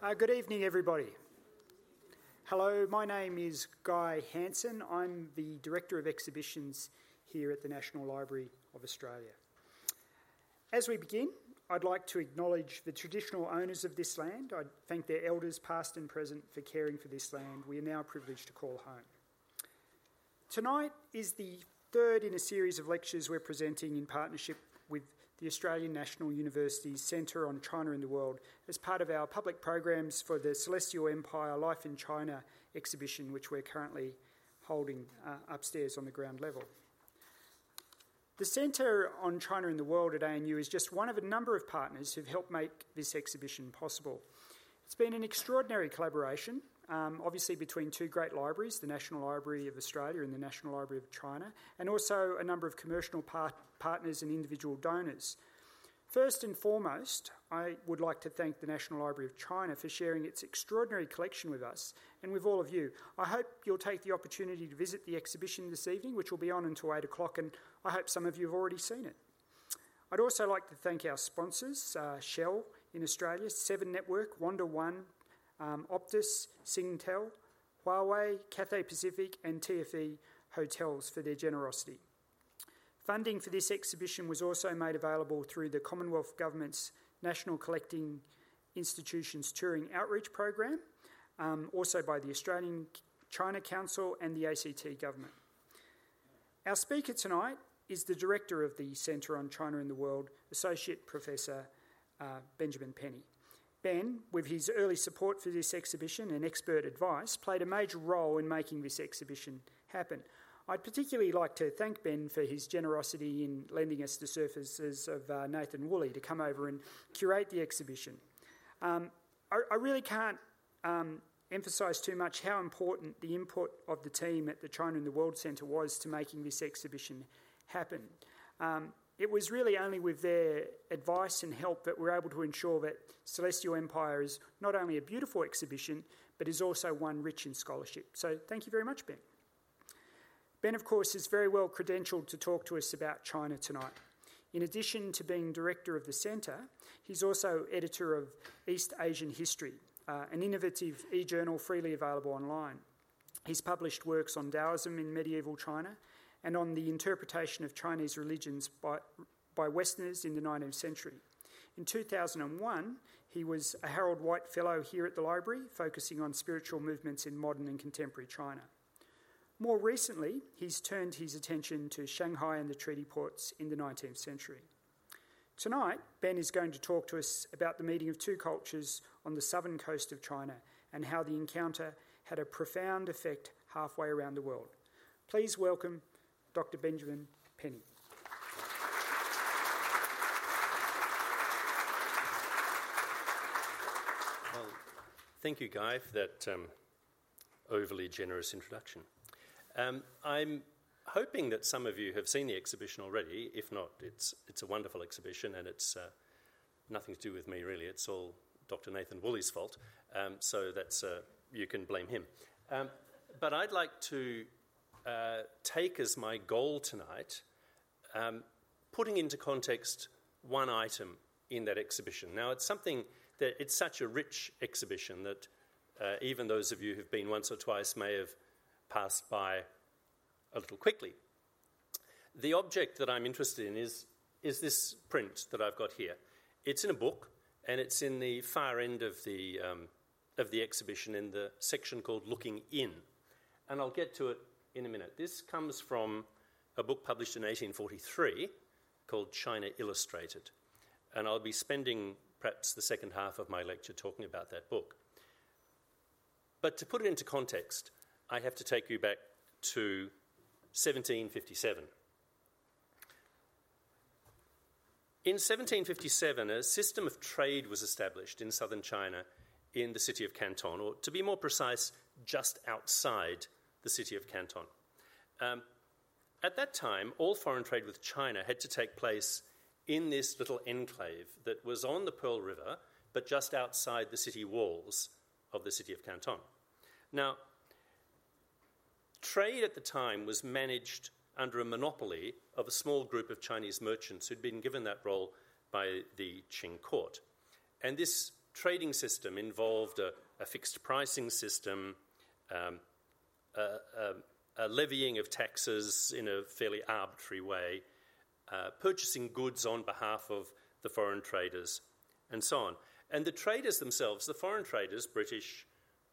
Uh, good evening, everybody. Hello, my name is Guy Hansen. I'm the Director of Exhibitions here at the National Library of Australia. As we begin, I'd like to acknowledge the traditional owners of this land. I thank their elders, past and present, for caring for this land we are now privileged to call home. Tonight is the third in a series of lectures we're presenting in partnership with the Australian National University's Centre on China and the World as part of our public programs for the Celestial Empire Life in China exhibition, which we're currently holding uh, upstairs on the ground level. The Centre on China and the World at ANU is just one of a number of partners who've helped make this exhibition possible. It's been an extraordinary collaboration, um, obviously between two great libraries, the National Library of Australia and the National Library of China, and also a number of commercial part- partners and individual donors. First and foremost, I would like to thank the National Library of China for sharing its extraordinary collection with us and with all of you. I hope you'll take the opportunity to visit the exhibition this evening, which will be on until 8 o'clock, and I hope some of you have already seen it. I'd also like to thank our sponsors uh, Shell in Australia, Seven Network, Wanda One, um, Optus, Singtel, Huawei, Cathay Pacific, and TFE Hotels for their generosity. Funding for this exhibition was also made available through the Commonwealth Government's National Collecting Institutions Touring Outreach Program, um, also by the Australian China Council and the ACT Government. Our speaker tonight is the director of the Centre on China and the World, Associate Professor uh, Benjamin Penny. Ben, with his early support for this exhibition and expert advice, played a major role in making this exhibition happen. I'd particularly like to thank Ben for his generosity in lending us the services of uh, Nathan Woolley to come over and curate the exhibition. Um, I, I, really can't um, emphasise too much how important the input of the team at the China and the World Centre was to making this exhibition happen. Um, it was really only with their advice and help that we're able to ensure that Celestial Empire is not only a beautiful exhibition, but is also one rich in scholarship. So thank you very much, Ben. Ben, of course, is very well credentialed to talk to us about China tonight. In addition to being director of the centre, he's also editor of East Asian History, uh, an innovative e journal freely available online. He's published works on Taoism in medieval China and on the interpretation of Chinese religions by, by Westerners in the 19th century. In 2001, he was a Harold White Fellow here at the library, focusing on spiritual movements in modern and contemporary China. More recently, he's turned his attention to Shanghai and the treaty ports in the 19th century. Tonight, Ben is going to talk to us about the meeting of two cultures on the southern coast of China and how the encounter had a profound effect halfway around the world. Please welcome Dr. Benjamin Penny. Well, thank you, Guy, for that um, overly generous introduction. Um, I'm hoping that some of you have seen the exhibition already. If not, it's, it's a wonderful exhibition and it's uh, nothing to do with me, really. It's all Dr. Nathan Woolley's fault, um, so that's, uh, you can blame him. Um, but I'd like to uh, take as my goal tonight um, putting into context one item in that exhibition. Now, it's something that it's such a rich exhibition that uh, even those of you who've been once or twice may have passed by a little quickly. The object that I'm interested in is, is this print that I've got here. It's in a book, and it's in the far end of the, um, of the exhibition in the section called Looking In. And I'll get to it in a minute. This comes from a book published in 1843 called China Illustrated. And I'll be spending perhaps the second half of my lecture talking about that book. But to put it into context, I have to take you back to 1757. In 1757, a system of trade was established in southern China in the city of Canton, or to be more precise, just outside the city of Canton. Um, at that time, all foreign trade with China had to take place in this little enclave that was on the Pearl River, but just outside the city walls of the city of Canton. Now, Trade at the time was managed under a monopoly of a small group of Chinese merchants who'd been given that role by the Qing court. And this trading system involved a, a fixed pricing system, um, a, levying of taxes in a fairly arbitrary way, uh, purchasing goods on behalf of the foreign traders, and so on. And the traders themselves, the foreign traders, British,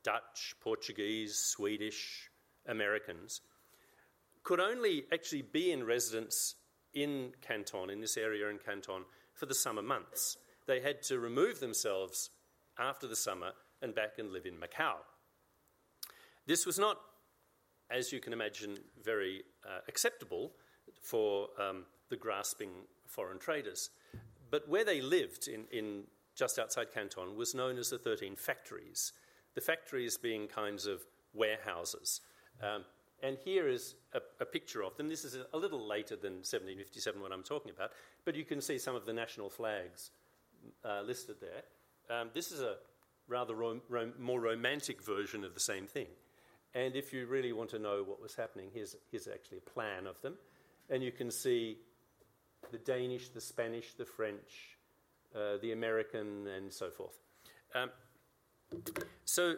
Dutch, Portuguese, Swedish, Americans, could only actually be in residence in Canton, in this area in Canton, for the summer months. They had to remove themselves after the summer and back and live in Macau. This was not, as you can imagine, very uh, acceptable for um, the grasping foreign traders. But where they lived in, in just outside Canton was known as the 13 factories, the factories being kinds of warehouses. Um, and here is a, a, picture of them. This is a, little later than 1757, what I'm talking about, but you can see some of the national flags uh, listed there. Um, this is a rather rom- rom- more romantic version of the same thing. And if you really want to know what was happening, here's, here's actually a plan of them. And you can see the Danish, the Spanish, the French, uh, the American, and so forth. Um, so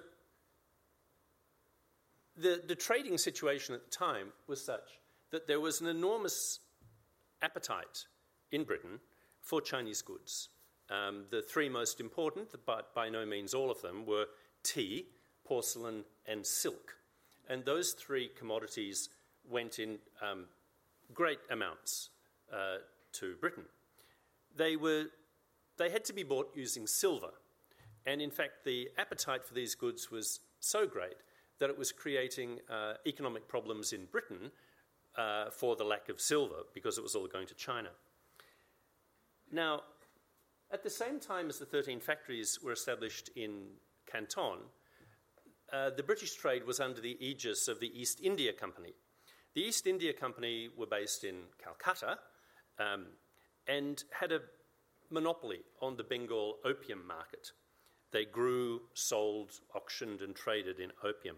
the, the trading situation at the time was such that there was an enormous appetite in Britain for Chinese goods. Um, the three most important, but by no means all of them, were tea, porcelain, and silk. And those three commodities went in um, great amounts uh, to Britain. They, were, they had to be bought using silver. And in fact, the appetite for these goods was so great that it was creating uh, economic problems in Britain uh, for the lack of silver because it was all going to China. Now, at the same time as the 13 factories were established in Canton, uh, the British trade was under the aegis of the East India Company. The East India Company were based in Calcutta um, and had a monopoly on the Bengal opium market. They grew, sold, auctioned, and traded in opium.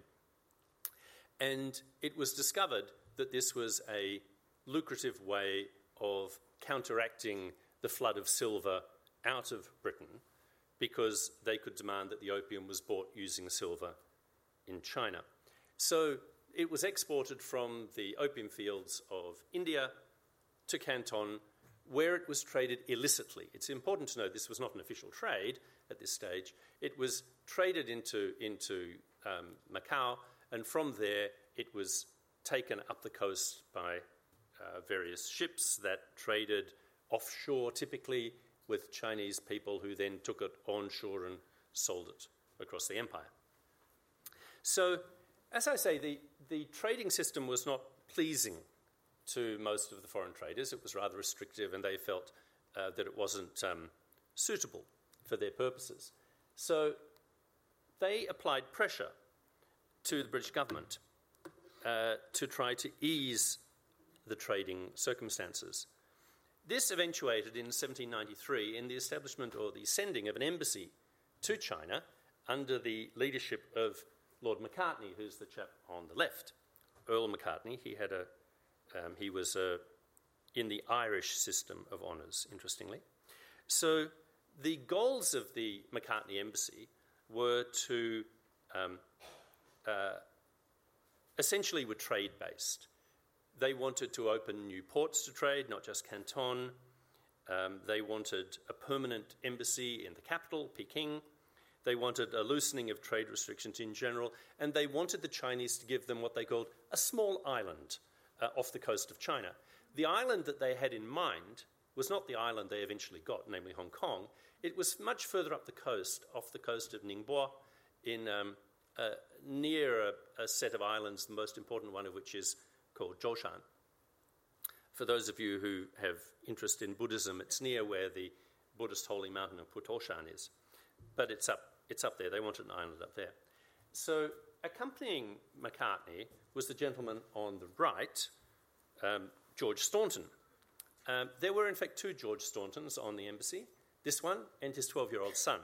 And it was discovered that this was a lucrative way of counteracting the flood of silver out of Britain because they could demand that the opium was bought using silver in China. So it was exported from the opium fields of India to Canton, where it was traded illicitly. It's important to know this was not an official trade at this stage. It was traded into, into um, Macau, and from there it was taken up the coast by uh, various ships that traded offshore, typically with Chinese people who then took it onshore and sold it across the empire. So, as I say, the, the trading system was not pleasing to most of the foreign traders. It was rather restrictive, and they felt uh, that it wasn't um, suitable for their purposes. So, they applied pressure to the British government uh, to try to ease the trading circumstances. This eventuated in 1793 in the establishment or the sending of an embassy to China under the leadership of Lord Macartney, who's the chap on the left. Earl Macartney, he, had a, um, he was uh, in the Irish system of honours, interestingly. So the goals of the Macartney embassy were to um, uh, essentially were trade based. They wanted to open new ports to trade, not just Canton. Um, they wanted a permanent embassy in the capital, Peking. They wanted a loosening of trade restrictions in general, and they wanted the Chinese to give them what they called a small island uh, off the coast of China. The island that they had in mind was not the island they eventually got, namely Hong Kong. It was much further up the coast, off the coast of Ningbo, in, um, uh, near a, a set of islands, the most important one of which is called Zhoushan. For those of you who have interest in Buddhism, it's near where the Buddhist holy mountain of Putuoshan is. But it's up, it's up there. They wanted an island up there. So, accompanying Macartney was the gentleman on the right, um, George Staunton. Um, there were, in fact, two George Stauntons on the embassy this one and his 12 year old son,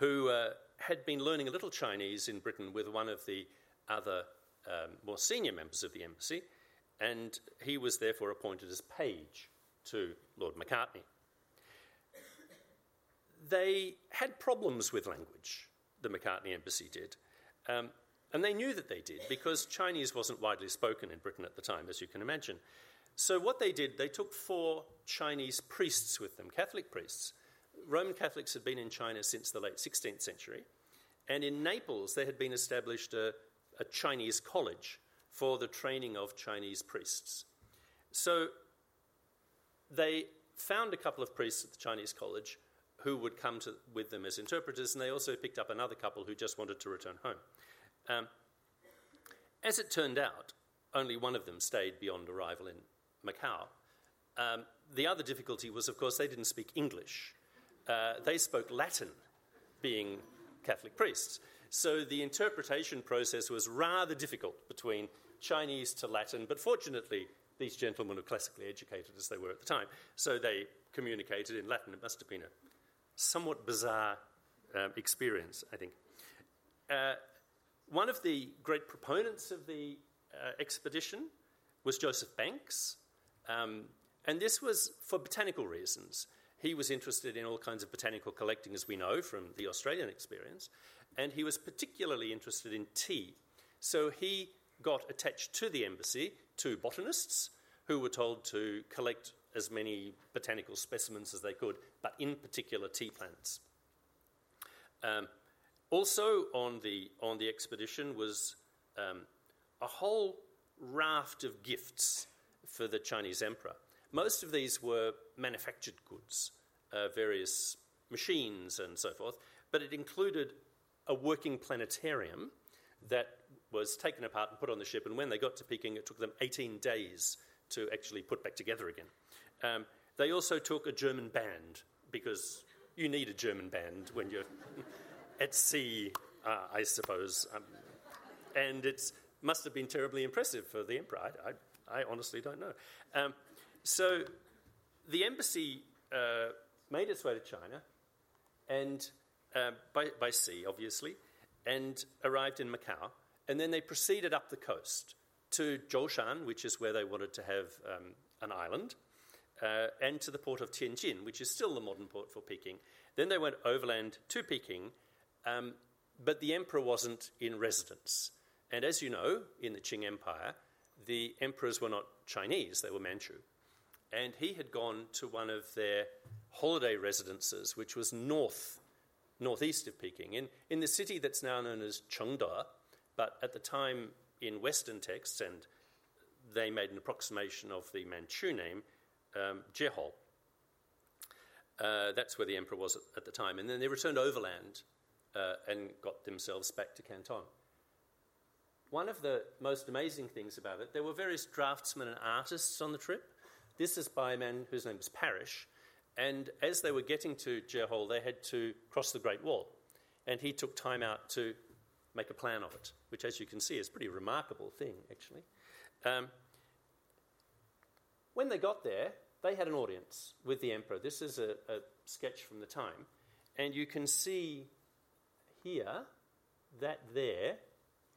who uh, had been learning a little Chinese in Britain with one of the other um, more senior members of the embassy, and he was therefore appointed as page to Lord Macartney. They had problems with language, the Macartney Embassy did. Um, and they knew that they did because Chinese wasn't widely spoken in Britain at the time, as you can imagine. So, what they did, they took four Chinese priests with them, Catholic priests. Roman Catholics had been in China since the late 16th century, and in Naples, there had been established a, a Chinese college for the training of Chinese priests. So, they found a couple of priests at the Chinese college who would come to, with them as interpreters, and they also picked up another couple who just wanted to return home. Um, as it turned out, only one of them stayed beyond arrival in Macau. Um, the other difficulty was, of course, they didn't speak English. Uh, they spoke Latin, being Catholic priests. So the interpretation process was rather difficult between Chinese to Latin, but fortunately, these gentlemen were classically educated as they were at the time, so they communicated in Latin. It must have been a somewhat bizarre um, experience, I think. Uh, one of the great proponents of the uh, expedition was Joseph Banks, um, and this was for botanical reasons. He was interested in all kinds of botanical collecting, as we know from the Australian experience, and he was particularly interested in tea. So he got attached to the embassy two botanists who were told to collect as many botanical specimens as they could, but in particular tea plants. Um, also on the, on the expedition was um, a whole raft of gifts for the Chinese emperor. Most of these were manufactured goods, uh, various machines and so forth, but it included a working planetarium that was taken apart and put on the ship, and when they got to Peking, it took them 18 days to actually put back together again. Um, they also took a German band because you need a German band when you're at sea, uh, I suppose. Um, and it must have been terribly impressive for the emperor. I, I, I honestly don't know. Um, so the embassy uh, made its way to China, and uh, by, by sea, obviously, and arrived in Macau. And then they proceeded up the coast to Zhoushan, which is where they wanted to have um, an island, uh, and to the port of Tianjin, which is still the modern port for Peking. Then they went overland to Peking, um, but the emperor wasn't in residence. And as you know, in the Qing Empire, the emperors were not Chinese, they were Manchu. And he had gone to one of their holiday residences, which was north, northeast of Peking, in, in the city that's now known as Chengde, but at the time in Western texts, and they made an approximation of the Manchu name, um, Jehol. Uh, that's where the emperor was at, at, the time. And then they returned overland uh, and got themselves back to Canton. One of the most amazing things about it, there were various draftsmen and artists on the trip. This is by a man whose name was Parish. And as they were getting to Jehol, they had to cross the Great Wall. And he took time out to make a plan of it, which, as you can see, is a pretty remarkable thing, actually. Um, when they got there, they had an audience with the emperor. This is a, a sketch from the time. And you can see here that there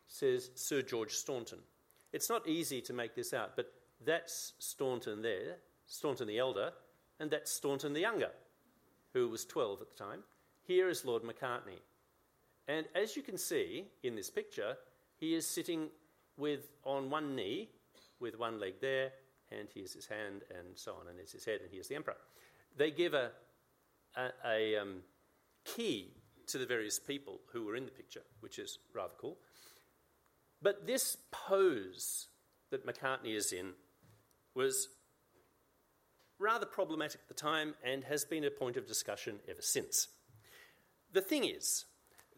says Sir George Staunton. It's not easy to make this out, but that's Staunton there, Staunton the elder, and that's Staunton the younger, who was 12 at the time. Here is Lord Macartney. And as you can see in this picture, he is sitting with on one knee, with one leg there, and here's his hand, and so on, and there's his head, and here's the emperor. They give a, a, a um, key to the various people who were in the picture, which is rather cool. But this pose that Macartney is in was rather problematic at the time and has been a point of discussion ever since. The thing is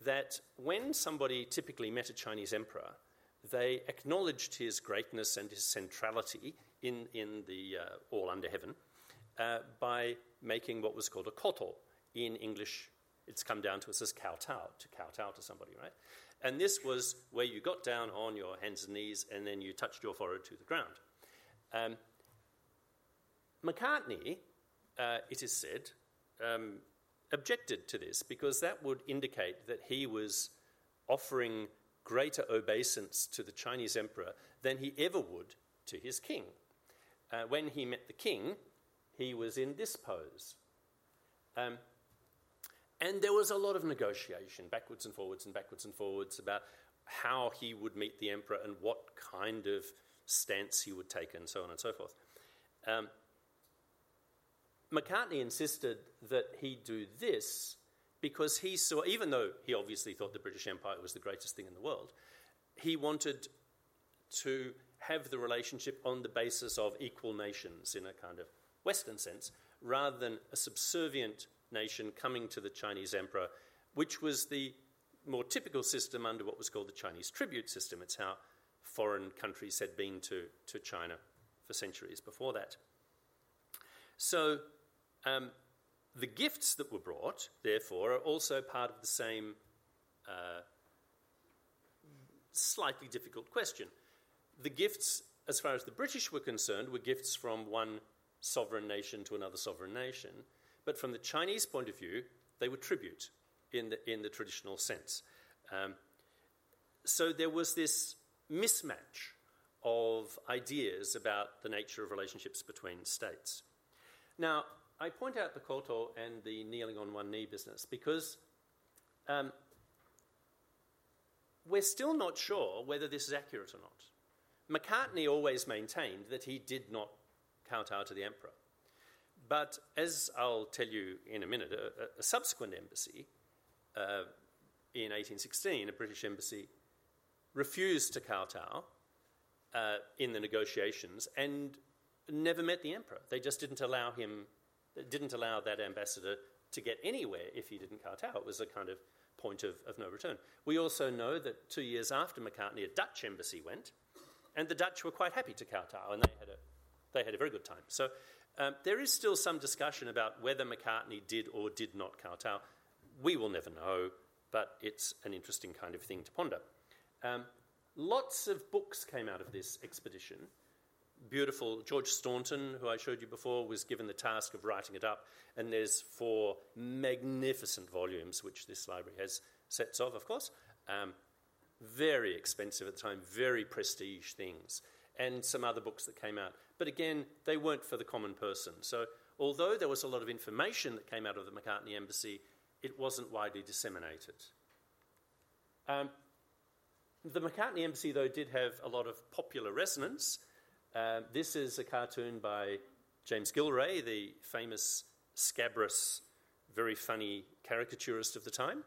that when somebody typically met a Chinese emperor, they acknowledged his greatness and his centrality in, in the uh, all under heaven uh, by making what was called a ketou. In English, it's come down to us as kowtow, to kowtow to somebody, right? And this was where you got down on your hands and knees and then you touched your forehead to the ground. Um, Macartney, uh, it is said, um, objected to this because that would indicate that he was offering greater obeisance to the Chinese emperor than he ever would to his king. Uh, when he met the king, he was in this pose. Um, And there was a lot of negotiation, backwards and forwards and backwards and forwards, about how he would meet the emperor and what kind of stance he would take, and so on and so forth. Um, Macartney insisted that he do this because he saw, even though he obviously thought the British Empire was the greatest thing in the world, he wanted to have the relationship on the basis of equal nations in a kind of Western sense, rather than a subservient nation coming to the Chinese emperor, which was the more typical system under what was called the Chinese tribute system. It's how foreign countries had been to, to China for centuries before that. So um, the gifts that were brought, therefore, are also part of the same uh, slightly difficult question. The gifts, as far as the British were concerned, were gifts from one sovereign nation to another sovereign nation. But from the Chinese point of view, they were tribute in the, in the traditional sense. Um, so there was this mismatch of ideas about the nature of relationships between states. Now, I point out the ketou and the kneeling on one knee business because um, we're still not sure whether this is accurate or not. Macartney always maintained that he did not kowtow to the emperor. But as I'll tell you in a minute, a, a subsequent embassy uh, in 1816, a British embassy, refused to kowtow uh, in the negotiations and never met the emperor. They just didn't allow him, didn't allow that ambassador to get anywhere if he didn't kowtow. It was a kind of point of, of no return. We also know that two years after Macartney, a Dutch embassy went, and the Dutch were quite happy to kowtow, and they had a, they had a very good time. So um, there is still some discussion about whether Macartney did or did not kowtow. We will never know, but it's an interesting kind of thing to ponder. Um, lots of books came out of this expedition. Beautiful George Staunton, who I showed you before, was given the task of writing it up, and there's four magnificent volumes, which this library has sets of, of course. Um, very expensive at the time, very prestige things, and some other books that came out. But again, they weren't for the common person. So, although there was a lot of information that came out of the Macartney Embassy, it wasn't widely disseminated. Um, the Macartney Embassy, though, did have a lot of popular resonance. Uh, this is a cartoon by James Gillray, the famous scabrous, very funny caricaturist of the time.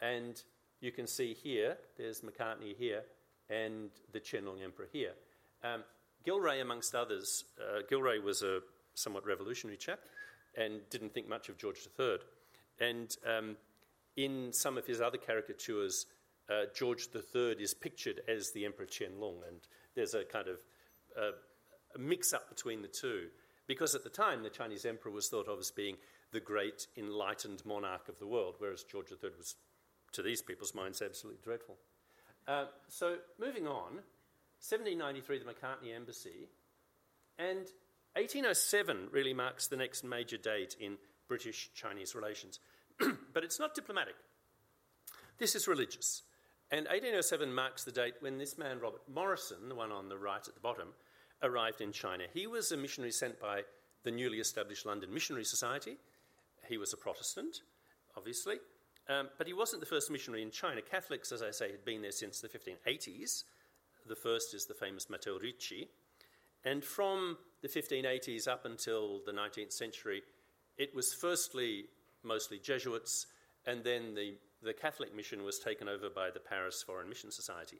And you can see here, there's Macartney here, and the Qianlong Emperor here. Um, Gillray, amongst others, uh, Gillray was a somewhat revolutionary chap and didn't think much of George III. And um, in some of his other caricatures, uh, George III is pictured as the Emperor Qianlong, and there's a kind of uh, a mix up between the two. Because at the time, the Chinese emperor was thought of as being the great enlightened monarch of the world, whereas George III was to these people's minds, absolutely dreadful. Uh, so, moving on, 1793, the Macartney Embassy, and 1807 really marks the next major date in British Chinese relations. but it's not diplomatic. This is religious. And 1807 marks the date when this man, Robert Morrison, the one on the right at the bottom, arrived in China. He was a missionary sent by the newly established London Missionary Society. He was a Protestant, obviously, um, but he wasn't the first missionary in China. Catholics, as I say, had been there since the 1580s. The first is the famous Matteo Ricci. And from the 1580s up until the 19th century, it was firstly mostly Jesuits, and then the, the Catholic mission was taken over by the Paris Foreign Mission Society.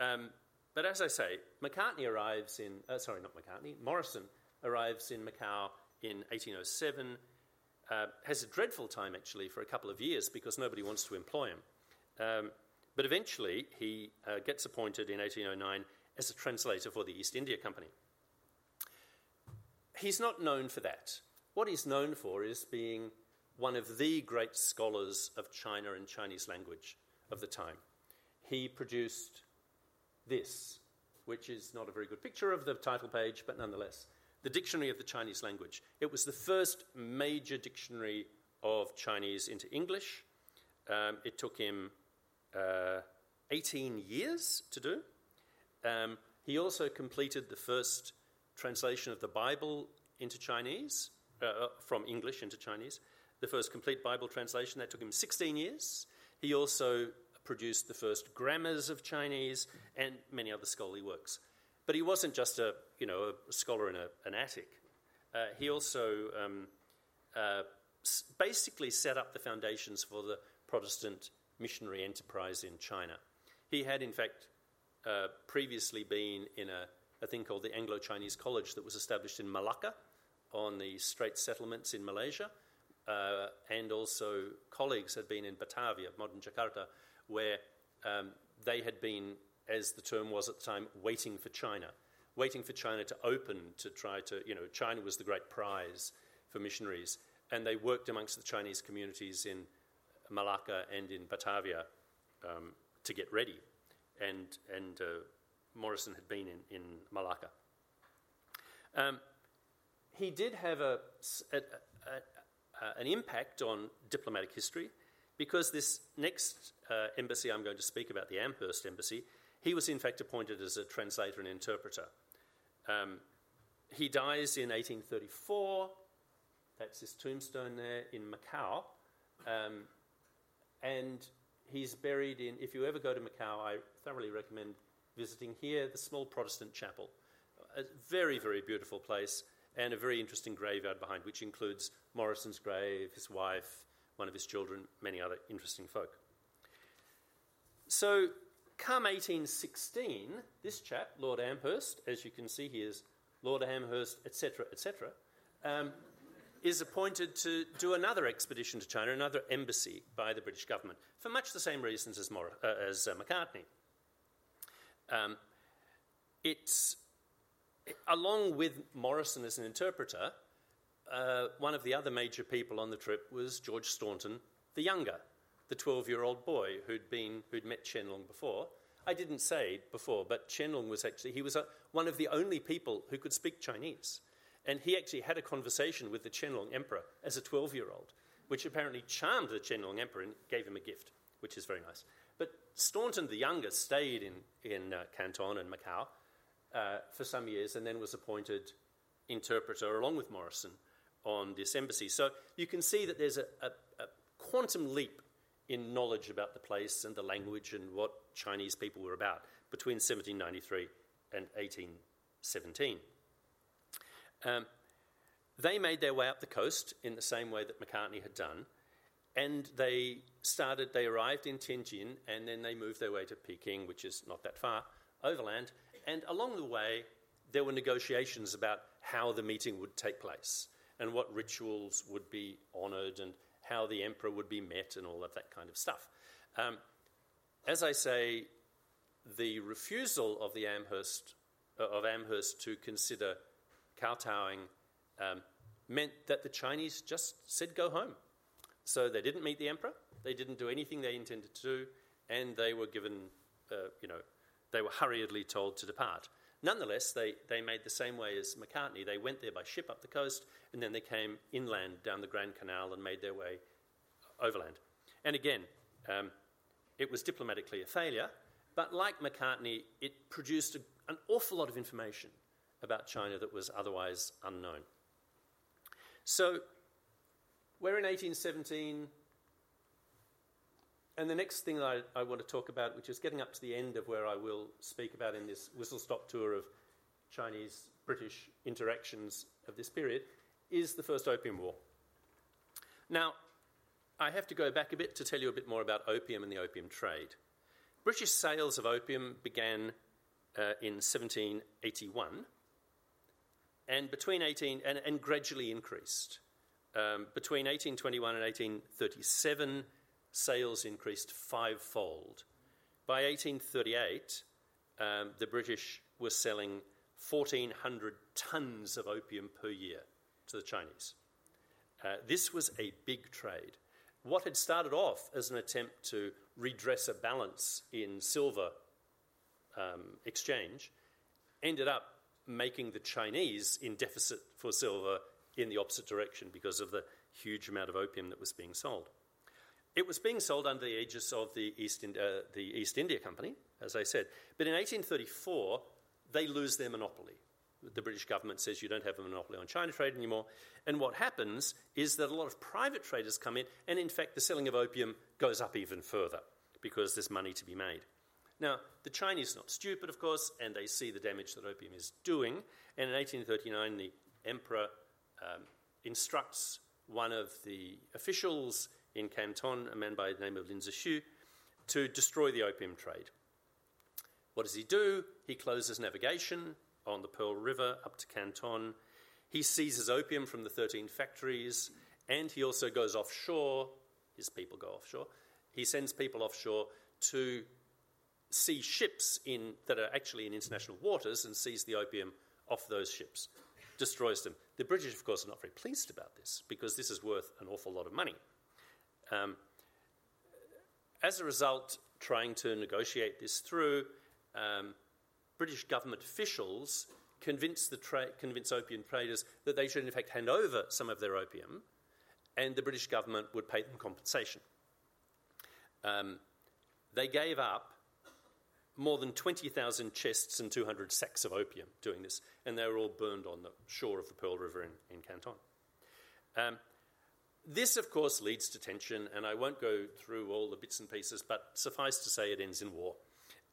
Um, but as I say, Macartney arrives in, uh, sorry, not Macartney, Morrison arrives in Macau in 1807 uh, has a dreadful time actually for a couple of years because nobody wants to employ him. Um, but eventually he uh, gets appointed in 1809 as a translator for the East India Company. He's not known for that. What he's known for is being one of the great scholars of China and Chinese language of the time. He produced this, which is not a very good picture of the title page, but nonetheless the Dictionary of the Chinese Language. It was the first major dictionary of Chinese into English. Um, it took him uh, 18 years to do. Um, he also completed the first translation of the Bible into Chinese, uh, from English into Chinese. the first complete Bible translation. That took him 16 years. He also produced the first grammars of Chinese and many other scholarly works. But he wasn't just a, you know, a scholar in a, an attic. Uh, he also um, uh, basically set up the foundations for the Protestant missionary enterprise in China. He had, in fact, uh, previously been in a, a thing called the Anglo Chinese College that was established in Malacca on the Straits settlements in Malaysia. Uh, and also, colleagues had been in Batavia, modern Jakarta, where um, they had been, as the term was at the time, waiting for China, waiting for China to open to try to, you know, China was the great prize for missionaries. And they worked amongst the Chinese communities in Malacca and in Batavia um, to get ready. And, and uh, Morrison had been in, in Malacca. Um, he did have a, a, a, an impact on diplomatic history because this next uh, embassy I'm going to speak about, the Amherst Embassy, he was in fact appointed as a translator and interpreter. Um, he dies in 1834. That's his tombstone there in Macau. Um, and he's buried in, if you ever go to Macau, I thoroughly recommend visiting here, the small Protestant chapel. A very, very beautiful place and a very interesting graveyard behind, which includes Morrison's grave, his wife, one of his children, many other interesting folk. So, come 1816, this chap, Lord Amherst, as you can see, he is Lord Amherst, etc., etc., um, is appointed to do another expedition to China, another embassy by the British government, for much the same reasons as, Mor- uh, as uh, Macartney. Um, it's along with Morrison as an interpreter, uh, one of the other major people on the trip was George Staunton, the younger, the 12 year old boy who'd, been, who'd met Qianlong before. I didn't say before, but Qianlong was actually, he was a, one of the only people who could speak Chinese. And he actually had a conversation with the Qianlong emperor as a 12 year old, which apparently charmed the Qianlong emperor and gave him a gift, which is very nice. But Staunton the younger stayed in, in uh, Canton and Macau uh, for some years and then was appointed interpreter along with Morrison on this embassy. So you can see that there's a, a, a quantum leap in knowledge about the place and the language and what Chinese people were about between 1793 and 1817. Um, they made their way up the coast in the same way that Macartney had done, and they started, they arrived in Tianjin, and then they moved their way to Peking, which is not that far, overland, and along the way, there were negotiations about how the meeting would take place and what rituals would be honoured and how the emperor would be met and all of that kind of stuff. Um, as I say, the refusal of the Amherst uh, of Amherst to consider kowtowing um, meant that the Chinese just said go home. So they didn't meet the emperor. They didn't do anything they intended to do, and they were given, uh, you know, they were hurriedly told to depart. Nonetheless, they, they made the same way as Macartney. They went there by ship up the coast, and then they came inland down the Grand Canal and made their way overland. And again, um, it was diplomatically a failure, but like Macartney, it produced a, an awful lot of information about China that was otherwise unknown. So, we're in 1817, and the next thing I, I, want to talk about, which is getting up to the end of where I will speak about in this whistle stop tour of Chinese British interactions of this period, is the First Opium War. Now, I have to go back a bit to tell you a bit more about opium and the opium trade. British sales of opium began uh, in 1781 and between 18 and, and gradually increased. Um, between 1821 and 1837, sales increased fivefold. By 1838, um, the British were selling 1,400 tons of opium per year to the Chinese. Uh, this was a big trade. What had started off as an attempt to redress a balance in silver um, exchange ended up making the Chinese in deficit for silver in the opposite direction because of the huge amount of opium that was being sold. It was being sold under the aegis of the East, uh, the East India Company, as I said. But in 1834, they lose their monopoly. the British government says you don't have a monopoly on China trade anymore. And what happens is that a lot of private traders come in, and in fact, the selling of opium goes up even further because there's money to be made. Now, the Chinese are not stupid, of course, and they see the damage that opium is doing. And in 1839, the emperor um, instructs one of the officials in Canton, a man by the name of Lin Zexu, to destroy the opium trade. What does he do? He closes navigation on the Pearl River up to Canton. He seizes opium from the 13 factories, and he also goes offshore. His people go offshore. He sends people offshore to see ships in, that are actually in international waters and seize the opium off those ships, destroys them. The British, of course, are not very pleased about this because this is worth an awful lot of money. Um, as a result, trying to negotiate this through, um, British government officials convinced, the tra- convince opium traders that they should, in fact, hand over some of their opium and the British government would pay them compensation. Um, they gave up more than 20,000 chests and 200 sacks of opium doing this, and they were all burned on the shore of the Pearl River in, in Canton. Um, this, of course, leads to tension, and I won't go through all the bits and pieces, but suffice to say it ends in war.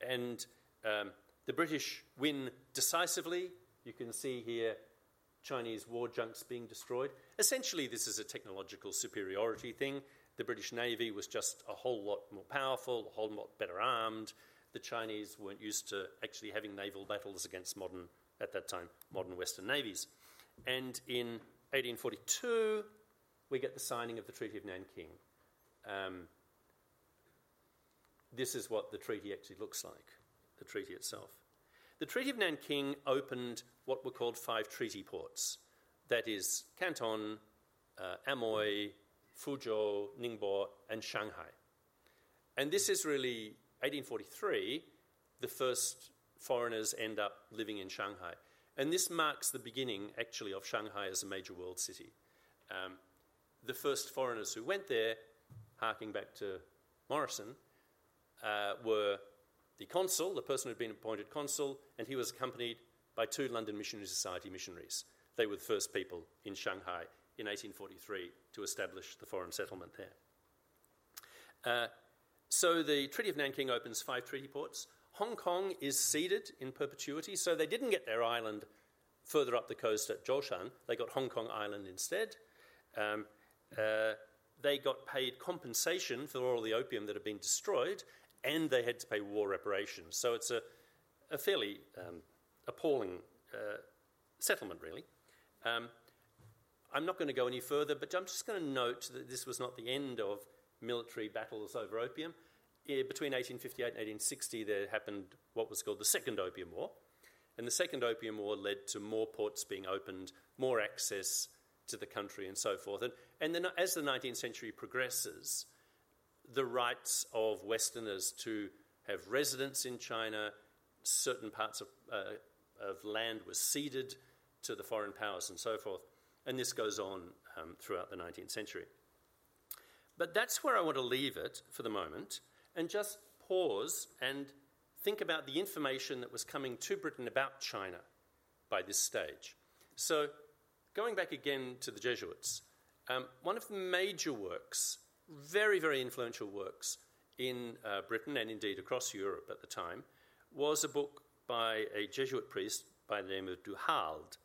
And um, the British win decisively. You can see here Chinese war junks being destroyed. Essentially, this is a technological superiority thing. The British Navy was just a whole lot more powerful, a whole lot better armed the Chinese weren't used to actually having naval battles against modern, at that time, modern Western navies. And in 1842, we get the signing of the Treaty of Nanking. Um, this is what the treaty actually looks like, the treaty itself. The Treaty of Nanking opened what were called five treaty ports that is, Canton, uh, Amoy, Fuzhou, Ningbo, and Shanghai. And this is really 1843, the first foreigners end up living in Shanghai. And this marks the beginning, actually, of Shanghai as a major world city. Um, the first foreigners who went there, harking back to Morrison, uh, were the consul, the person who had been appointed consul, and he was accompanied by two London Missionary Society missionaries. They were the first people in Shanghai in 1843 to establish the foreign settlement there. Uh, so the Treaty of Nanking opens five treaty ports. Hong Kong is ceded in perpetuity, so they didn't get their island further up the coast at Zhoushan. They got Hong Kong Island instead. Um, uh, they got paid compensation for all the opium that had been destroyed, and they had to pay war reparations. So it's a, a fairly um, appalling uh, settlement, really. Um, I'm not going to go any further, but I'm just going to note that this was not the end of military battles over opium. Between 1858 and 1860, there happened what was called the Second Opium War. And the Second Opium War led to more ports being opened, more access to the country, and so forth. And, and then as the 19th century progresses, the rights of Westerners to have residence in China, certain parts of, uh, of land were ceded to the foreign powers, and so forth. And this goes on um, throughout the 19th century. But that's where I want to leave it for the moment and just pause and think about the information that was coming to Britain about China by this stage. So, going back again to the Jesuits, um, one of the major works, very, very influential works in uh, Britain and indeed across Europe at the time, was a book by a Jesuit priest by the name of Du Halde.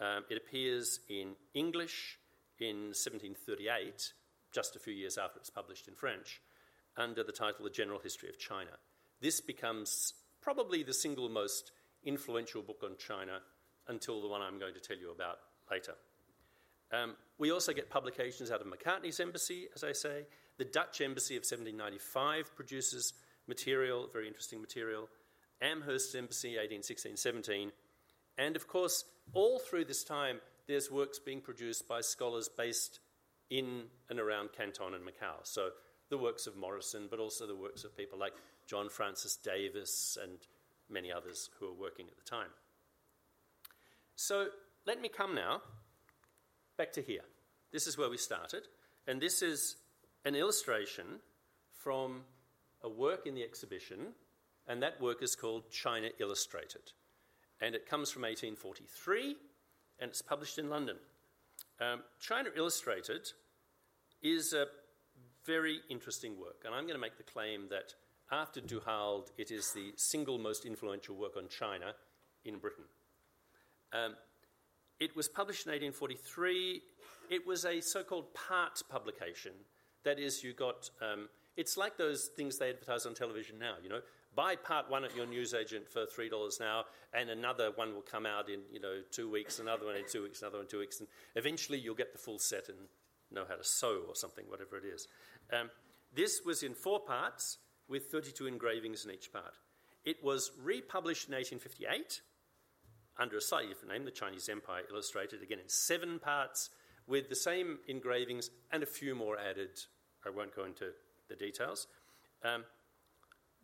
Um, it appears in English in 1738 just a few years after it's published in French, under the title The General History of China. This becomes probably the single most influential book on China until the one I'm going to tell you about later. Um, we also get publications out of Macartney's embassy, as I say. The Dutch embassy of 1795 produces material, very interesting material. Amherst's embassy, 1816 17. And of course, all through this time, there's works being produced by scholars based in and around Canton and Macau. So the works of Morrison, but also the works of people like John Francis Davis and many others who were working at the time. So let me come now back to here. This is where we started, and this is an illustration from a work in the exhibition, and that work is called China Illustrated. and it comes from 1843, and it's published in London. Um, China Illustrated is a very interesting work, and I'm going to make the claim that after Du Halde, it is the single most influential work on China in Britain. Um, it was published in 1843. It was a so called part publication. That is, you got, um, it's like those things they advertise on television now, you know, buy part one at your newsagent for $3 now, and another one will come out in, you know, two weeks, another one in two weeks, another one in two weeks, and eventually you'll get the full set and know how to sew or something, whatever it is. Um, this was in four parts with 32 engravings in each part. It was republished in 1858 under a slightly different name, the Chinese Empire Illustrated, again in seven parts with the same engravings and a few more added. I won't go into the details. Um,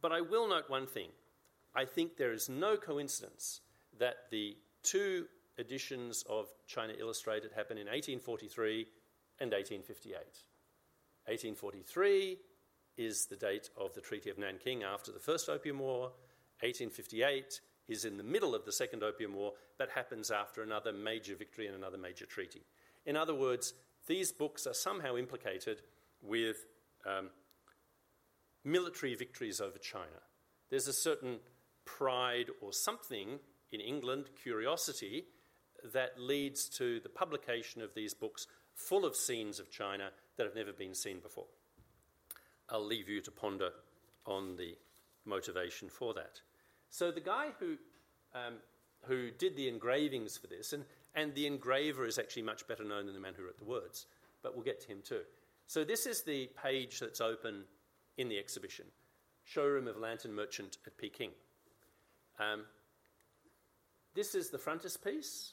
but I will note one thing. I think there is no coincidence that the two editions of China Illustrated happened in 1843 and 1858. 1843 is the date of the Treaty of Nanking after the First Opium War. 1858 is in the middle of the Second Opium War, but happens after another major victory and another major treaty. In other words, these books are somehow implicated with um, military victories over China. There's a certain pride or something in England, curiosity, that leads to the publication of these books full of scenes of China that have never been seen before. I'll leave you to ponder on the motivation for that. So the guy who, um, who did the engravings for this, and, and the engraver is actually much better known than the man who wrote the words, but we'll get to him too. So this is the page that's open in the exhibition Showroom of Lantern Merchant at Peking. Um, this is the frontispiece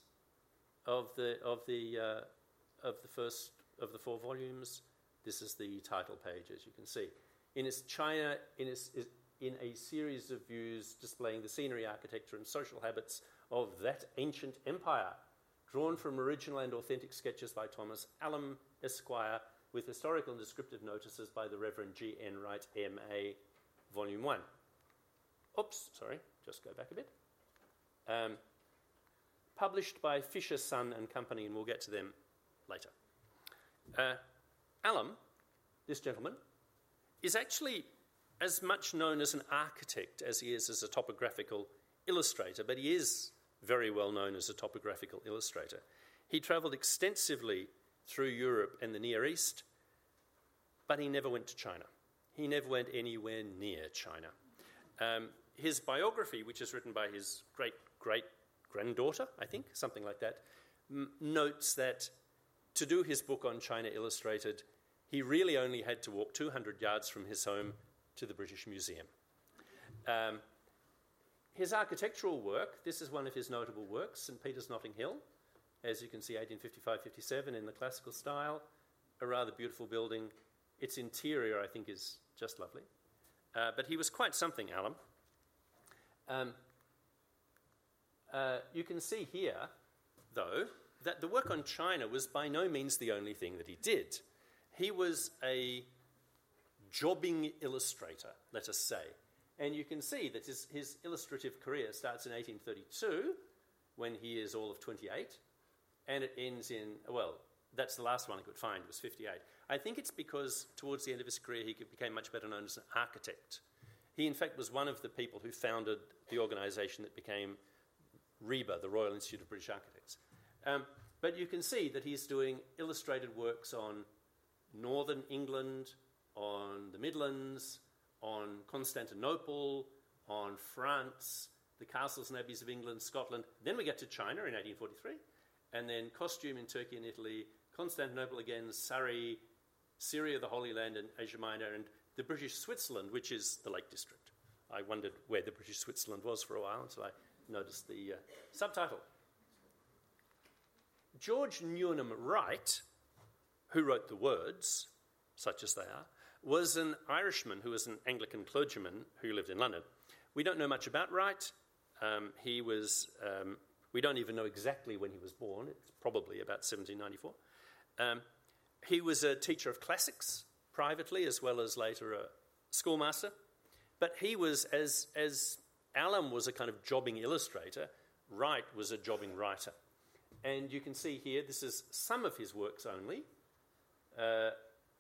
of the, of, the, uh, of the first of the four volumes. This is the title page, as you can see. In its China, in, its, in a series of views displaying the scenery, architecture, and social habits of that ancient empire, drawn from original and authentic sketches by Thomas Allom, Esquire, with historical and descriptive notices by the Reverend G. N. Wright, M.A., Volume 1. Oops, sorry, just go back a bit. Um, published by Fisher, Son and Company, and we'll get to them later. Uh, Allom, this gentleman, is actually as much known as an architect as he is as a topographical illustrator, but he is very well known as a topographical illustrator. He travelled extensively through Europe and the Near East, but he never went to China. He never went anywhere near China. Um, his biography, which is written by his great great granddaughter, I think, something like that, m- notes that to do his book on China Illustrated, he really only had to walk 200 yards from his home to the British Museum. Um, his architectural work, this is one of his notable works, St. Peter's Notting Hill, as you can see, 1855 57 in the classical style, a rather beautiful building. Its interior, I think, is just lovely. Uh, but he was quite something, Allom. Um, uh, you can see here, though, that the work on China was by no means the only thing that he did. He was a jobbing illustrator, let us say. And you can see that his, his illustrative career starts in 1832, when he is all of 28, and it ends in, well, that's the last one I could find, was 58. I think it's because towards the end of his career he became much better known as an architect. He, in fact, was one of the people who founded the organisation that became RIBA, the Royal Institute of British Architects. Um, but you can see that he's doing illustrated works on northern England, on the Midlands, on Constantinople, on France, the castles and abbeys of England, Scotland. Then we get to China in 1843, and then costume in Turkey and Italy, Constantinople again, Surrey, Syria, the Holy Land, and Asia Minor, and the British Switzerland, which is the Lake District. I wondered where the British Switzerland was for a while until I noticed the uh, subtitle. George Newnham Wright, who wrote the words, such as they are, was an Irishman who was an Anglican clergyman who lived in London. We don't know much about Wright. Um, he was, um, we don't even know exactly when he was born. It's probably about 1794. Um, he was a teacher of classics privately, as well as later a schoolmaster. But he was, as, as Allom was a kind of jobbing illustrator, Wright was a jobbing writer. And you can see here, this is some of his works only uh,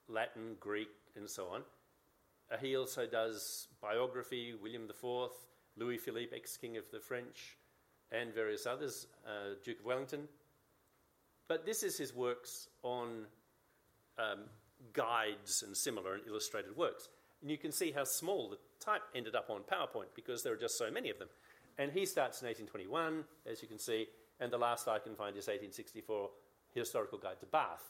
Latin, Greek, and so on. Uh, he also does biography, William IV, Louis Philippe, ex King of the French, and various others, uh, Duke of Wellington. But this is his works on um, guides and similar and illustrated works. And you can see how small the type ended up on PowerPoint because there are just so many of them. And he starts in 1821, as you can see, and the last I can find is 1864, Historical Guide to Bath.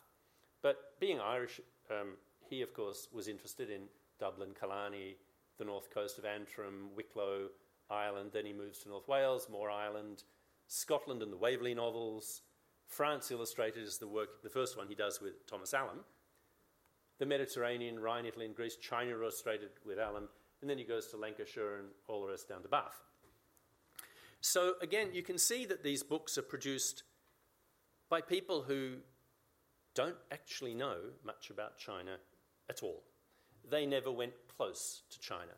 But being Irish, um, he, of course, was interested in Dublin, Killarney, the north coast of Antrim, Wicklow, Ireland. Then he moves to North Wales, more Ireland, Scotland and the Waverley novels. France Illustrated is the work, the first one he does with Thomas Allom. The Mediterranean, Rhine, Italy, and Greece, China Illustrated with Allom, and then he goes to Lancashire and all the rest down to Bath. So again, you can see that these books are produced by people who don't actually know much about China at all. They never went close to China.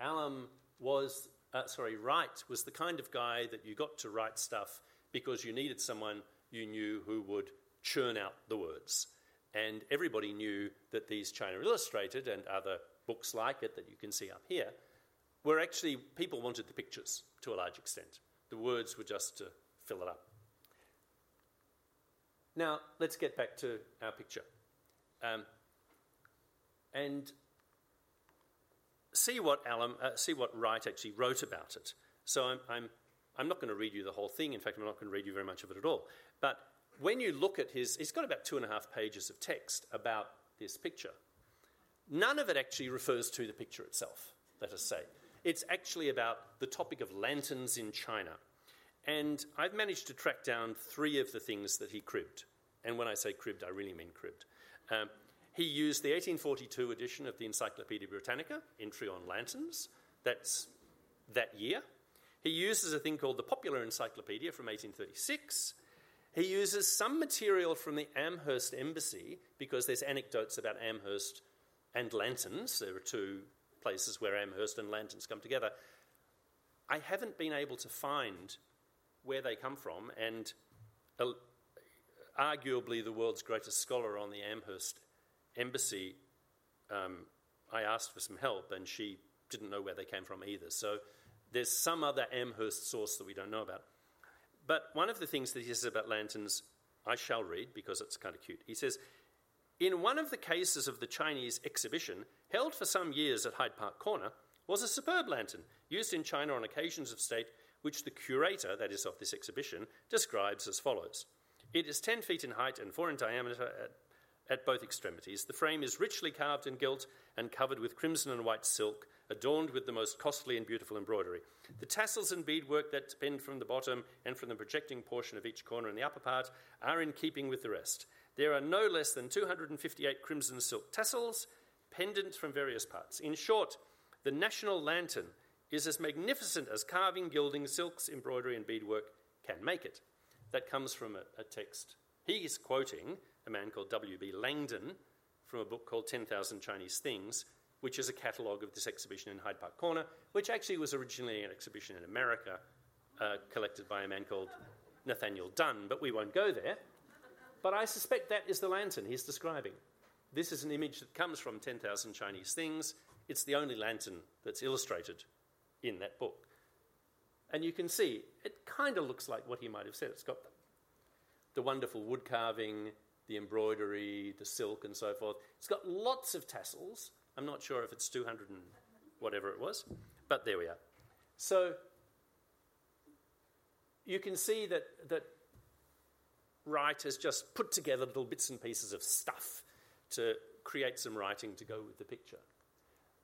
Allom was, uh, sorry, Wright was the kind of guy that you got to write stuff because you needed someone you knew who would churn out the words. And everybody knew that these China Illustrated and other books like it that you can see up here were actually, people wanted the pictures to a large extent. The words were just to fill it up. Now, let's get back to our picture um, and see what, uh, see what Wright actually wrote about it. So I'm, I'm, I'm not going to read you the whole thing. In fact, I'm not going to read you very much of it at all. But when you look at his, he's got about two and a half pages of text about this picture. None of it actually refers to the picture itself, let us say. It's actually about the topic of lanterns in China. And I've managed to track down three of the things that he cribbed. And when I say cribbed, I really mean cribbed. Um, he used the 1842 edition of the Encyclopedia Britannica, entry on lanterns. That's that year. He uses a thing called the Popular Encyclopedia from 1836. He uses some material from the Amherst Embassy because there's anecdotes about Amherst and lanterns. There are two places where Amherst and lanterns come together. I haven't been able to find where they come from, and uh, arguably the world's greatest scholar on the Amherst embassy, um, I asked for some help, and she didn't know where they came from either. So there's some other Amherst source that we don't know about. But one of the things that he says about lanterns, I shall read because it's kind of cute. He says, In one of the cases of the Chinese exhibition, held for some years at Hyde Park Corner, was a superb lantern used in China on occasions of state, which the curator, that is, of this exhibition, describes as follows It is 10 feet in height and 4 in diameter at at both extremities. The frame is richly carved and gilt and covered with crimson and white silk, adorned with the most costly and beautiful embroidery. The tassels and beadwork that depend from the bottom and from the projecting portion of each corner in the upper part are in keeping with the rest. There are no less than 258 crimson silk tassels pendant from various parts. In short, the national lantern is as magnificent as carving, gilding, silks, embroidery, and beadwork can make it. That comes from a, a text. He is quoting a man called W.B. Langdon from a book called 10,000 Chinese Things, which is a catalogue of this exhibition in Hyde Park Corner, which actually was originally an exhibition in America uh, collected by a man called Nathaniel Dunn, but we won't go there. But I suspect that is the lantern he's describing. This is an image that comes from 10,000 Chinese Things. It's the only lantern that's illustrated in that book. And you can see it kind of looks like what he might have said. It's got the wonderful wood carving, the embroidery, the silk, and so forth. It's got lots of tassels. I'm not sure if it's 200 and whatever it was, but there we are. So you can see that, that Wright has just put together little bits and pieces of stuff to create some writing to go with the picture.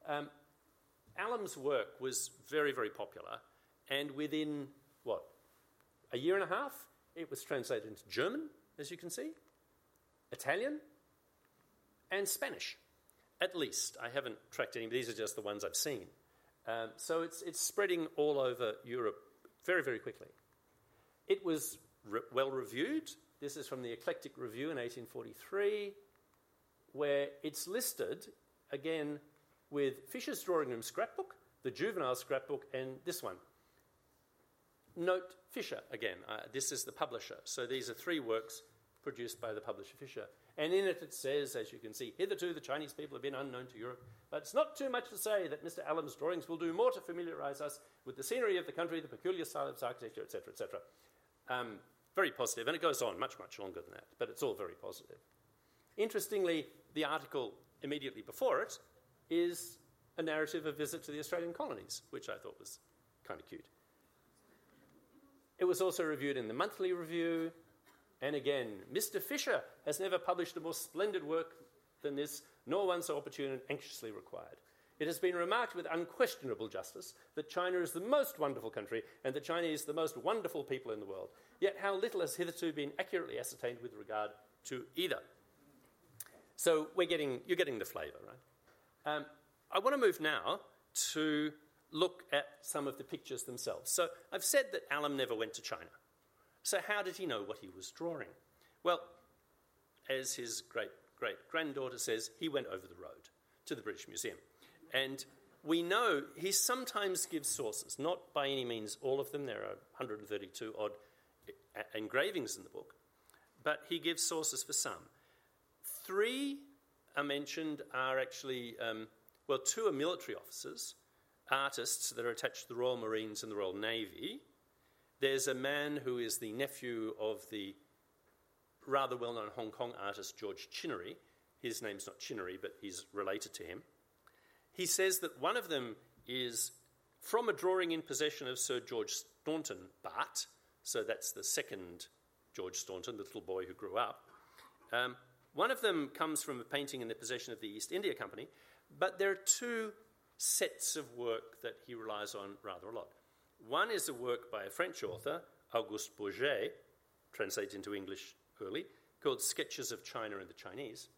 Um, work was very, very popular, and within, what, a year and a half, it was translated into German, as you can see, Italian, and Spanish. At least. I haven't tracked any, these are just the ones I've seen. Um, so it's, it's spreading all over Europe very, very quickly. It was re- well reviewed. This is from the Eclectic Review in 1843, where it's listed again with Fisher's Drawing Room Scrapbook, the Juvenile Scrapbook, and this one. note Fisher again. Uh, this is the publisher. So these are three works produced by the publisher Fisher. And in it, it says, as you can see, hitherto the Chinese people have been unknown to Europe, but it's not too much to say that Mr. Allom's drawings will do more to familiarise us with the scenery of the country, the peculiar style of its architecture, etc., etc. Um, very positive, and it goes on much, much longer than that, but it's all very positive. Interestingly, the article immediately before it is a narrative of a visit to the Australian colonies, which I thought was kind of cute. It was also reviewed in the monthly review, and again, Mr. Fisher has never published a more splendid work than this, nor one so opportune and anxiously required. It has been remarked with unquestionable justice that China is the most wonderful country and that Chinese the most wonderful people in the world. Yet how little has hitherto been accurately ascertained with regard to either. So we're getting, you're getting the flavour, right? Um, I want to move now to look at some of the pictures themselves. So I've said that Allom never went to China. So, how did he know what he was drawing? Well, as his great great granddaughter says, he went over the road to the British Museum. And we know he sometimes gives sources, not by any means all of them, there are 132 odd engravings in the book, but he gives sources for some. Three are mentioned are actually, um, well, two are military officers, artists that are attached to the Royal Marines and the Royal Navy, there's a man who is the nephew of the rather well known Hong Kong artist George Chinnery. His name's not Chinnery, but he's related to him. He says that one of them is from a drawing in possession of Sir George Staunton, but, so that's the second George Staunton, the little boy who grew up. Um, one of them comes from a painting in the possession of the East India Company, but there are two sets of work that he relies on rather a lot. One is a work by a French author, Auguste Borget, translated into English early, called Sketches of China and the Chinese.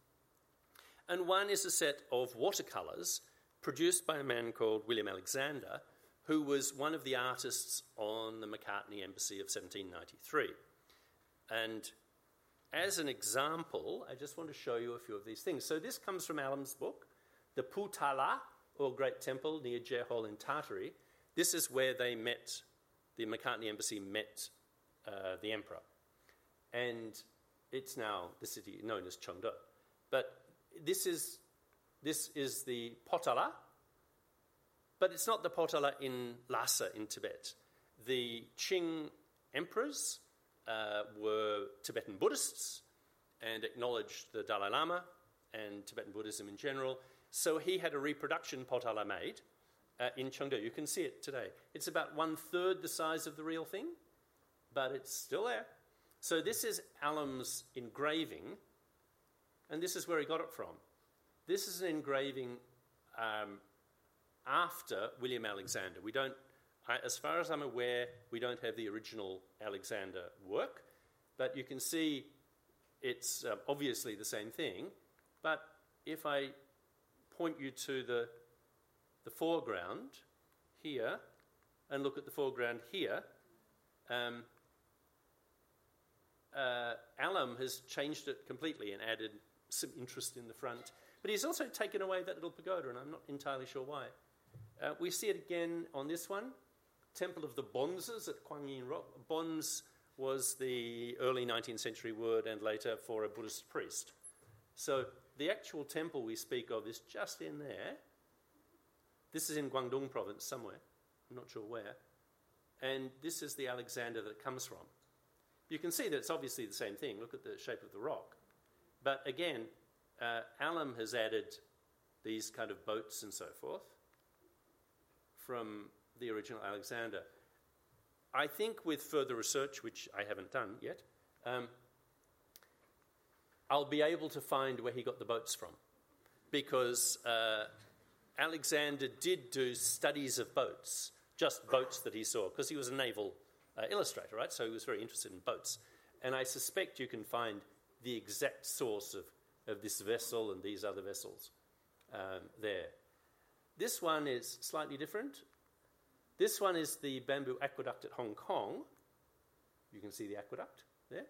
And one is a set of watercolours produced by a man called William Alexander, who was one of the artists on the Macartney Embassy of 1793. And as an example, I just want to show you a few of these things. So this comes from Allom's book, The Potala, or Great Temple near Jehol in Tartary, this is where they met, the Macartney Embassy met uh, the emperor. And it's now the city known as Chengde. But this is, this is the Potala, but it's not the Potala in Lhasa in Tibet. The Qing emperors uh, were Tibetan Buddhists and acknowledged the Dalai Lama and Tibetan Buddhism in general. So he had a reproduction Potala made uh, in Chengde. You can see it today. It's about one third the size of the real thing, but it's still there. So this is Allom's engraving, and this is where he got it from. This is an engraving um, after William Alexander. We don't, I, as far as I'm aware, we don't have the original Alexander work, but you can see it's uh, obviously the same thing. But if I point you to the the foreground here and look at the foreground here, um, uh, Allom has changed it completely and added some interest in the front. But he's also taken away that little pagoda, and I'm not entirely sure why. Uh, we see it again on this one Temple of the Bonzes at Kuan Yin Rock. Bonze was the early 19th century word and later for a Buddhist priest. So the actual temple we speak of is just in there, this is in Guangdong province somewhere, I'm not sure where. And this is the Alexander that it comes from. You can see that it's obviously the same thing. Look at the shape of the rock. But again, uh, Allom has added these kind of boats and so forth from the original Alexander. I think with further research, which I haven't done yet, um, I'll be able to find where he got the boats from. Because uh, Alexander did do studies of boats, just boats that he saw, because he was a naval uh, illustrator, right? So he was very interested in boats. And I suspect you can find the exact source of, of this vessel and these other vessels um, there. This one is slightly different. This one is the bamboo aqueduct at Hong Kong. You can see the aqueduct there.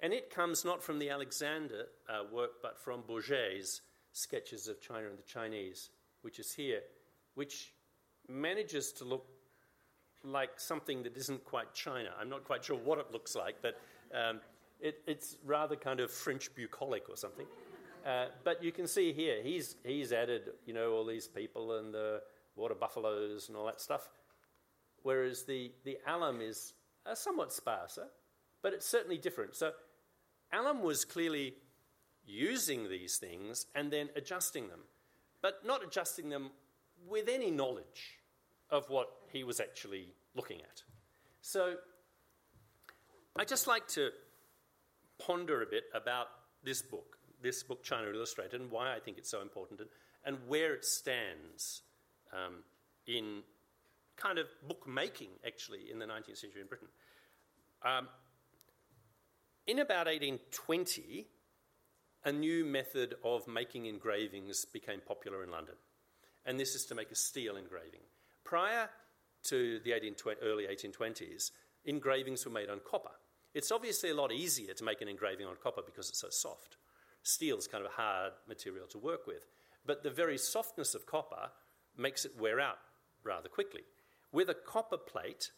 And it comes not from the Alexander uh, work, but from Borget's sketches of China and the Chinese which is here, which manages to look like something that isn't quite China. I'm not quite sure what it looks like, but um, it, it's rather kind of French bucolic or something. Uh, but you can see here, he's, he's added, you know, all these people and the water buffaloes and all that stuff, whereas the, the Allom is uh, somewhat sparser, but it's certainly different. So Allom was clearly using these things and then adjusting them, but not adjusting them with any knowledge of what he was actually looking at. So I just like to ponder a bit about this book, this book, China Illustrated, and why I think it's so important and, and where it stands um, in kind of bookmaking, actually, in the 19th century in Britain. Um, in about 1820, a new method of making engravings became popular in London, and this is to make a steel engraving. Prior to the 1820, early 1820s, engravings were made on copper. It's obviously a lot easier to make an engraving on copper because it's so soft. Steel is kind of a hard material to work with, but the very softness of copper makes it wear out rather quickly. With a copper plate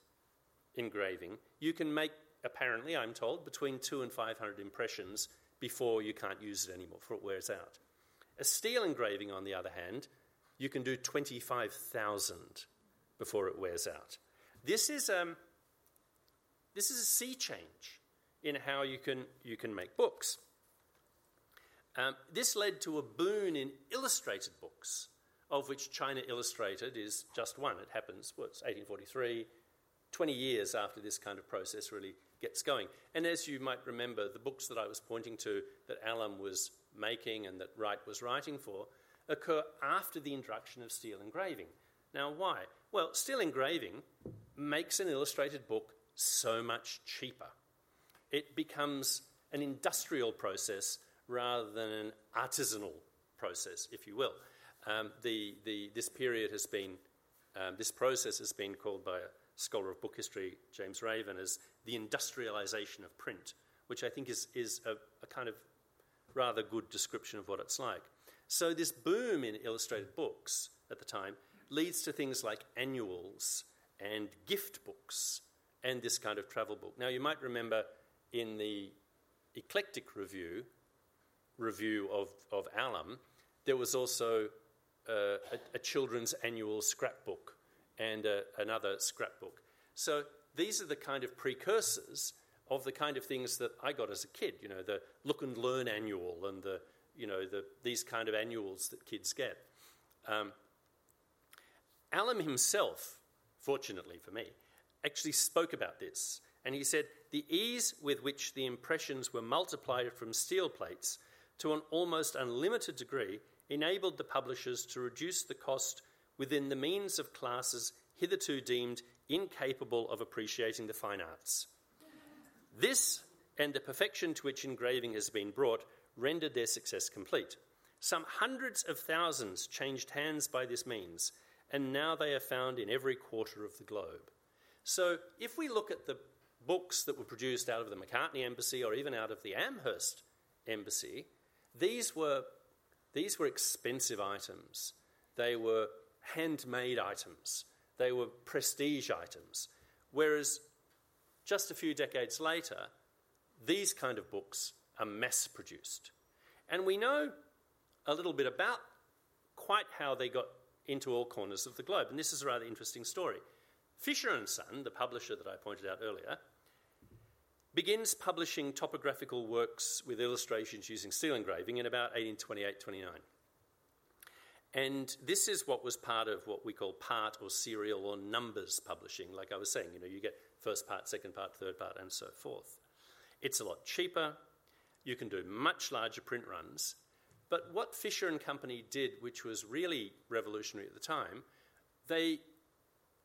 engraving, you can make apparently, I'm told, between two and 500 impressions before you can't use it anymore, before it wears out. A steel engraving, on the other hand, you can do 25,000 before it wears out. This is, um, this is a sea change in how you can, you can make books. Um, this led to a boon in illustrated books, of which China Illustrated is just one. It happens, what's 1843, 20 years after this kind of process really gets going. And as you might remember, the books that I was pointing to that Allom was making and that Wright was writing for occur after the introduction of steel engraving. Now, why? Well, steel engraving makes an illustrated book so much cheaper. It becomes an industrial process rather than an artisanal process, if you will. Um, the, the, this period has been, um, this process has been called by scholar of book history, James Raven, as the industrialization of print, which I think is, is a, a kind of rather good description of what it's like. So, this boom in illustrated books at the time leads to things like annuals and gift books and this kind of travel book. Now, you might remember in the Eclectic Review, review of, of Allom, there was also uh, a, a, children's annual scrapbook and uh, another scrapbook. So these are the kind of precursors of the kind of things that I got as a kid. You know, the Look and Learn annual and the you know the, these kind of annuals that kids get. Um, Allom himself, fortunately for me, actually spoke about this, and he said the ease with which the impressions were multiplied from steel plates to an almost unlimited degree enabled the publishers to reduce the cost within the means of classes hitherto deemed incapable of appreciating the fine arts. This, and the perfection to which engraving has been brought, rendered their success complete. Some hundreds of thousands changed hands by this means, and now they are found in every quarter of the globe. So, if we look at the books that were produced out of the Macartney Embassy or even out of the Amherst Embassy, these were, these were expensive items. They were handmade items. They were prestige items. Whereas just a few decades later, these kind of books are mass produced. And we know a little bit about quite how they got into all corners of the globe. And this is a rather interesting story. Fisher and Son, the publisher that I pointed out earlier, begins publishing topographical works with illustrations using steel engraving in about 1828 29. And this is what was part of what we call part or serial or numbers publishing. Like I was saying, you know, you get first part, second part, third part, and so forth. It's a lot cheaper. You can do much larger print runs. But what Fisher and Company did, which was really revolutionary at the time, they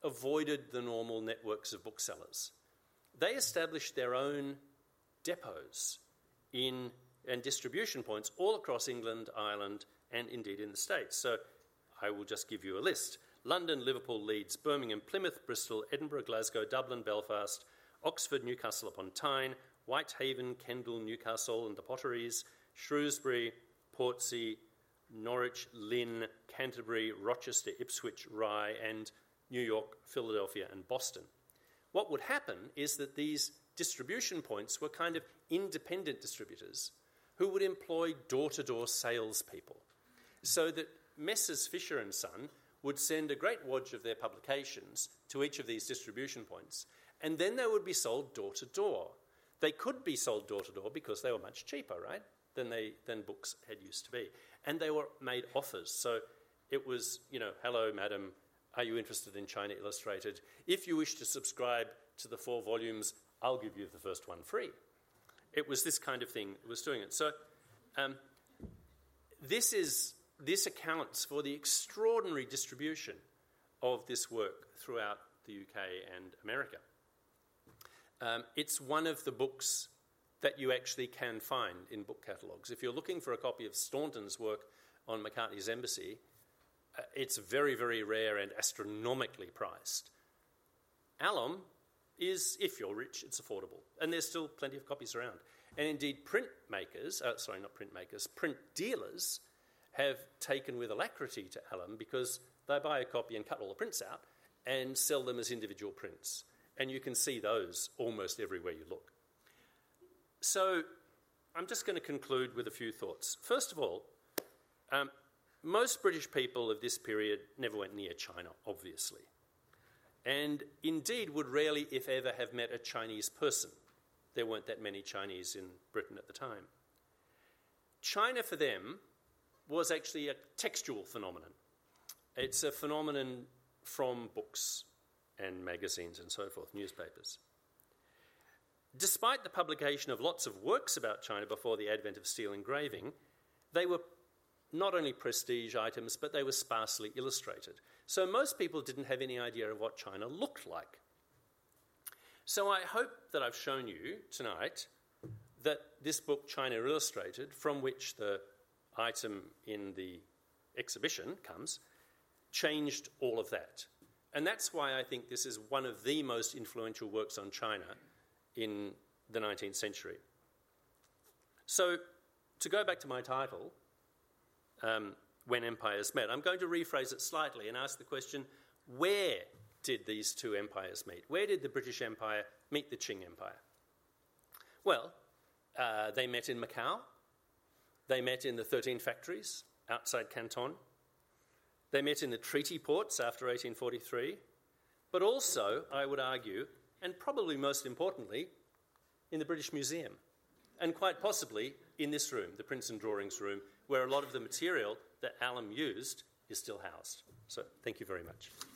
avoided the normal networks of booksellers. They established their own depots in and distribution points all across England, Ireland, and indeed in the States. So I will just give you a list London, Liverpool, Leeds, Birmingham, Plymouth, Bristol, Edinburgh, Glasgow, Dublin, Belfast, Oxford, Newcastle upon Tyne, Whitehaven, Kendal, Newcastle and the Potteries, Shrewsbury, Portsea, Norwich, Lynn, Canterbury, Rochester, Ipswich, Rye, and New York, Philadelphia, and Boston. What would happen is that these distribution points were kind of independent distributors who would employ door to door salespeople. So that Messrs. Fisher and Son would send a great wodge of their publications to each of these distribution points, and then they would be sold door to door. They could be sold door to door because they were much cheaper, right, than, they, than books had used to be. And they were made offers. So it was, you know, hello, madam, are you interested in China Illustrated? If you wish to subscribe to the four volumes, I'll give you the first one free. It was this kind of thing that was doing it. So um, this, is, this accounts for the extraordinary distribution of this work throughout the UK and America. Um, it's one of the books that you actually can find in book catalogues. If you're looking for a copy of Staunton's work on Macartney's Embassy, uh, it's very, very rare and astronomically priced. Allom is, if you're rich, it's affordable. And there's still plenty of copies around. And indeed, printmakers, uh, sorry, not printmakers, print dealers have taken with alacrity to Allom because they buy a copy and cut all the prints out and sell them as individual prints. And you can see those almost everywhere you look. So I'm just going to conclude with a few thoughts. First of all, um, most British people of this period never went near China, obviously, and indeed would rarely, if ever, have met a Chinese person. There weren't that many Chinese in Britain at the time. China for them was actually a textual phenomenon. It's a phenomenon from books and magazines and so forth, newspapers. Despite the publication of lots of works about China before the advent of steel engraving, they were not only prestige items, but they were sparsely illustrated. So most people didn't have any idea of what China looked like. So I hope that I've shown you tonight that this book, China Illustrated, from which the item in the exhibition comes, changed all of that. And that's why I think this is one of the most influential works on China in the 19th century. So, to go back to my title, um, When Empires Met, I'm going to rephrase it slightly and ask the question where did these two empires meet? Where did the British Empire meet the Qing Empire? Well, uh, they met in Macau, they met in the 13 factories outside Canton, they met in the treaty ports after 1843, but also, I would argue, and probably most importantly, in the British Museum, and quite possibly in this room, the Prints and Drawings room, where a lot of the material that Allom used is still housed. So, thank you very much.